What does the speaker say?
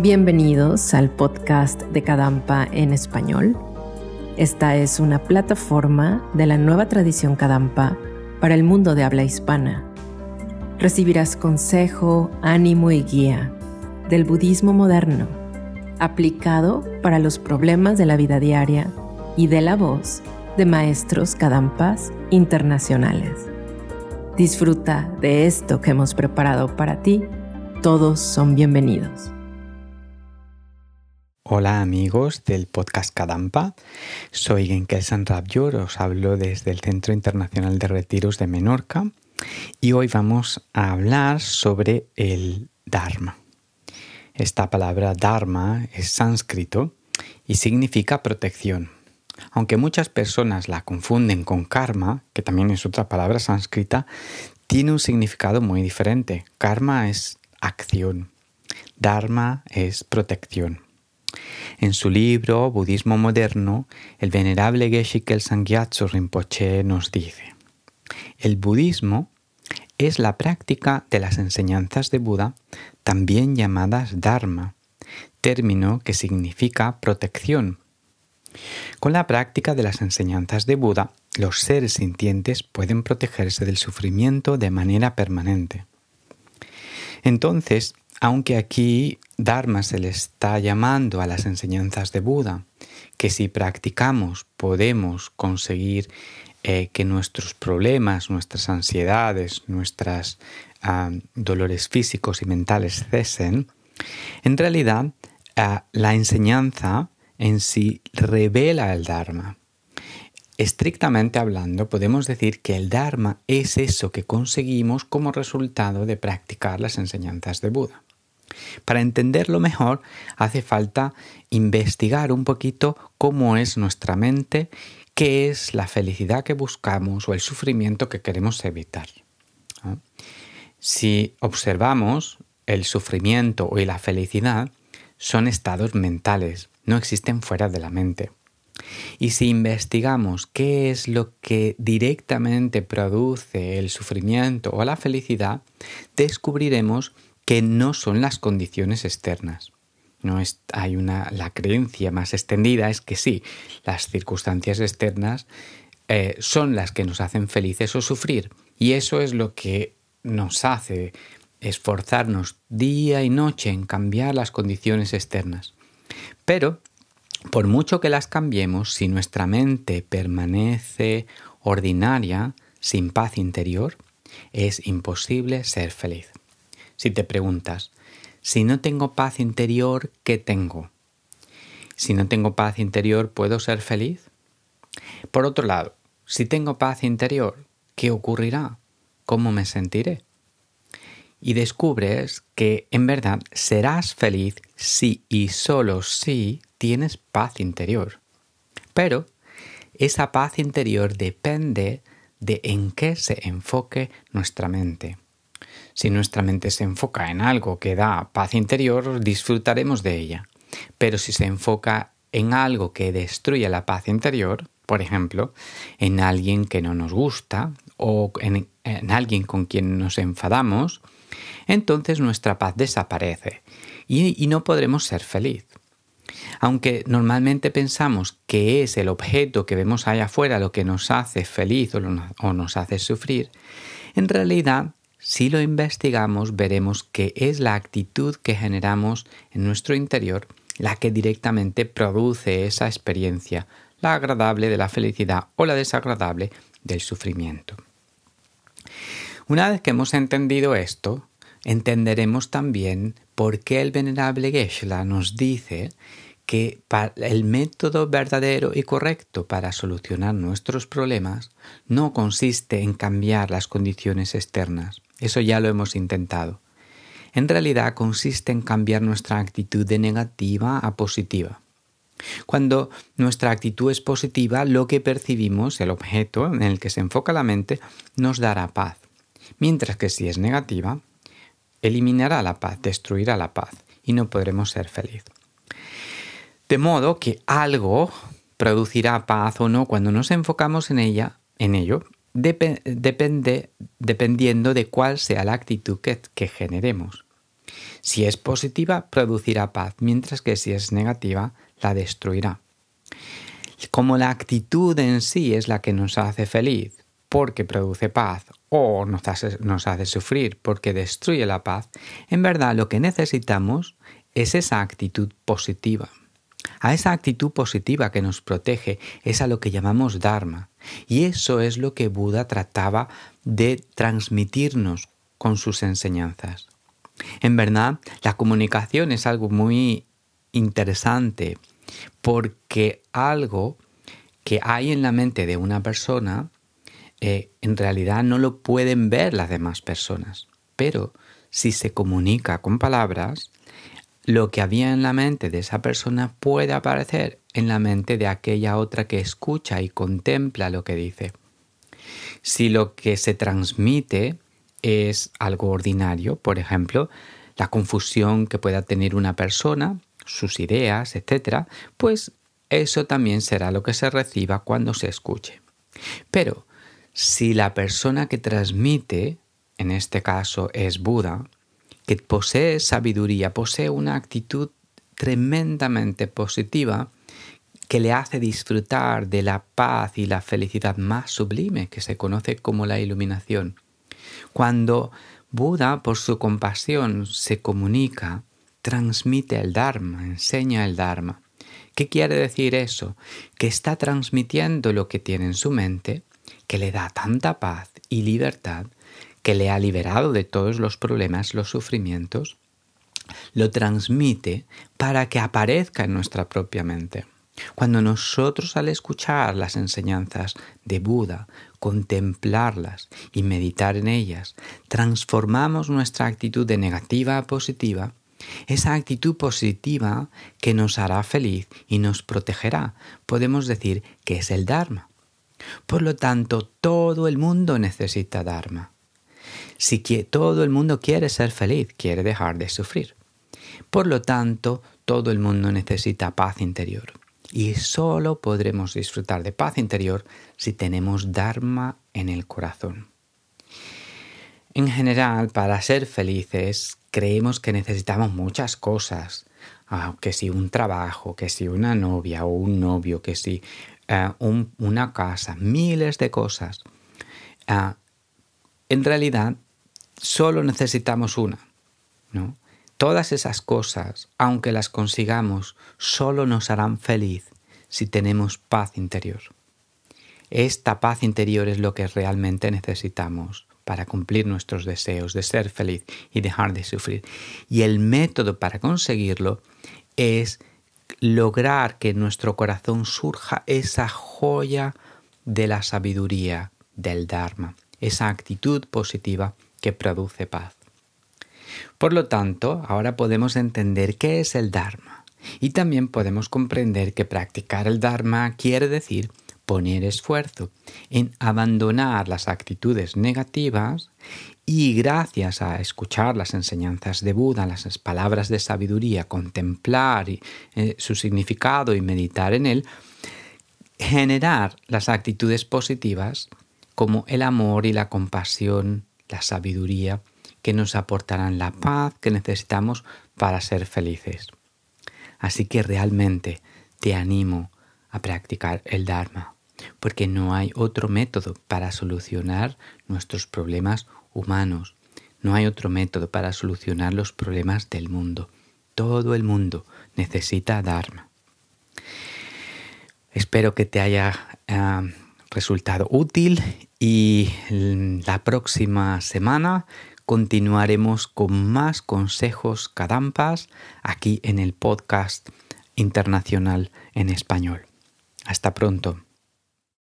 Bienvenidos al podcast de Kadampa en español. Esta es una plataforma de la nueva tradición Kadampa para el mundo de habla hispana. Recibirás consejo, ánimo y guía del budismo moderno, aplicado para los problemas de la vida diaria y de la voz de maestros Kadampas internacionales. Disfruta de esto que hemos preparado para ti. Todos son bienvenidos. Hola amigos del podcast Kadampa, soy Genkel San os hablo desde el Centro Internacional de Retiros de Menorca y hoy vamos a hablar sobre el Dharma. Esta palabra Dharma es sánscrito y significa protección. Aunque muchas personas la confunden con karma, que también es otra palabra sánscrita, tiene un significado muy diferente. Karma es acción, Dharma es protección. En su libro Budismo Moderno, el venerable Geshe Kelsang Gyatso Rinpoche nos dice, el budismo es la práctica de las enseñanzas de Buda, también llamadas Dharma, término que significa protección. Con la práctica de las enseñanzas de Buda, los seres sintientes pueden protegerse del sufrimiento de manera permanente. Entonces, aunque aquí Dharma se le está llamando a las enseñanzas de Buda, que si practicamos podemos conseguir eh, que nuestros problemas, nuestras ansiedades, nuestros ah, dolores físicos y mentales cesen, en realidad ah, la enseñanza en sí revela el Dharma. Estrictamente hablando, podemos decir que el Dharma es eso que conseguimos como resultado de practicar las enseñanzas de Buda. Para entenderlo mejor, hace falta investigar un poquito cómo es nuestra mente, qué es la felicidad que buscamos o el sufrimiento que queremos evitar. Si observamos el sufrimiento y la felicidad, son estados mentales, no existen fuera de la mente. Y si investigamos qué es lo que directamente produce el sufrimiento o la felicidad, descubriremos no son las condiciones externas. No es, hay una, la creencia más extendida es que sí, las circunstancias externas eh, son las que nos hacen felices o sufrir. Y eso es lo que nos hace esforzarnos día y noche en cambiar las condiciones externas. Pero, por mucho que las cambiemos, si nuestra mente permanece ordinaria, sin paz interior, es imposible ser feliz. Si te preguntas, si no tengo paz interior, ¿qué tengo? Si no tengo paz interior, ¿puedo ser feliz? Por otro lado, si tengo paz interior, ¿qué ocurrirá? ¿Cómo me sentiré? Y descubres que en verdad serás feliz si y solo si tienes paz interior. Pero esa paz interior depende de en qué se enfoque nuestra mente. Si nuestra mente se enfoca en algo que da paz interior, disfrutaremos de ella. Pero si se enfoca en algo que destruye la paz interior, por ejemplo, en alguien que no nos gusta o en, alguien con quien nos enfadamos, entonces nuestra paz desaparece y, no podremos ser feliz. Aunque normalmente pensamos que es el objeto que vemos allá afuera lo que nos hace feliz o nos hace sufrir, en realidad si lo investigamos, veremos que es la actitud que generamos en nuestro interior la que directamente produce esa experiencia, la agradable de la felicidad o la desagradable del sufrimiento. Una vez que hemos entendido esto, entenderemos también por qué el venerable Geshe nos dice que el método verdadero y correcto para solucionar nuestros problemas no consiste en cambiar las condiciones externas, eso ya lo hemos intentado. En realidad consiste en cambiar nuestra actitud de negativa a positiva. Cuando nuestra actitud es positiva, lo que percibimos, el objeto en el que se enfoca la mente, nos dará paz. Mientras que si es negativa, eliminará la paz, destruirá la paz y no podremos ser felices. De modo que algo producirá paz o no cuando nos enfocamos en ella, en ello, depende dependiendo de cuál sea la actitud que, generemos. Si es positiva, producirá paz, mientras que si es negativa, la destruirá. Como la actitud en sí es la que nos hace feliz porque produce paz o nos hace, nos hace sufrir porque destruye la paz, en verdad lo que necesitamos es esa actitud positiva. A esa actitud positiva que nos protege es a lo que llamamos Dharma. Y eso es lo que Buda trataba de transmitirnos con sus enseñanzas. En verdad, la comunicación es algo muy interesante porque algo que hay en la mente de una persona eh, en realidad no lo pueden ver las demás personas. Pero si se comunica con palabras, lo que había en la mente de esa persona puede aparecer en la mente de aquella otra que escucha y contempla lo que dice. Si lo que se transmite es algo ordinario, por ejemplo, la confusión que pueda tener una persona, sus ideas, etc., pues eso también será lo que se reciba cuando se escuche. Pero si la persona que transmite, en este caso es Buda, que posee sabiduría, posee una actitud tremendamente positiva que le hace disfrutar de la paz y la felicidad más sublime que se conoce como la iluminación. Cuando Buda, por su compasión, se comunica, transmite el Dharma, enseña el Dharma. ¿Qué quiere decir eso? Que está transmitiendo lo que tiene en su mente, que le da tanta paz y libertad que le ha liberado de todos los problemas, los sufrimientos, lo transmite para que aparezca en nuestra propia mente. Cuando nosotros al escuchar las enseñanzas de Buda, contemplarlas y meditar en ellas, transformamos nuestra actitud de negativa a positiva, esa actitud positiva que nos hará feliz y nos protegerá, podemos decir que es el Dharma. Por lo tanto, todo el mundo necesita Dharma. Si todo el mundo quiere ser feliz, quiere dejar de sufrir. Por lo tanto, todo el mundo necesita paz interior. Y solo podremos disfrutar de paz interior si tenemos Dharma en el corazón. En general, para ser felices, creemos que necesitamos muchas cosas. Ah, que si un trabajo, que si una novia o un novio, que si eh, una casa, miles de cosas. Ah, en realidad, solo necesitamos una, ¿no? Todas esas cosas, aunque las consigamos, solo nos harán feliz si tenemos paz interior. Esta paz interior es lo que realmente necesitamos para cumplir nuestros deseos de ser feliz y dejar de sufrir. Y el método para conseguirlo es lograr que en nuestro corazón surja esa joya de la sabiduría del Dharma, esa actitud positiva que produce paz. Por lo tanto, ahora podemos entender qué es el Dharma y también podemos comprender que practicar el Dharma quiere decir poner esfuerzo en abandonar las actitudes negativas y gracias a escuchar las enseñanzas de Buda, las palabras de sabiduría, contemplar eh, su significado y meditar en él, generar las actitudes positivas como el amor y la compasión la sabiduría que nos aportarán la paz que necesitamos para ser felices. Así que realmente te animo a practicar el Dharma, porque no hay otro método para solucionar nuestros problemas humanos, no hay otro método para solucionar los problemas del mundo. Todo el mundo necesita Dharma. Espero que te haya ah, resultado útil y la próxima semana continuaremos con más consejos cadampas aquí en el podcast internacional en español. Hasta pronto.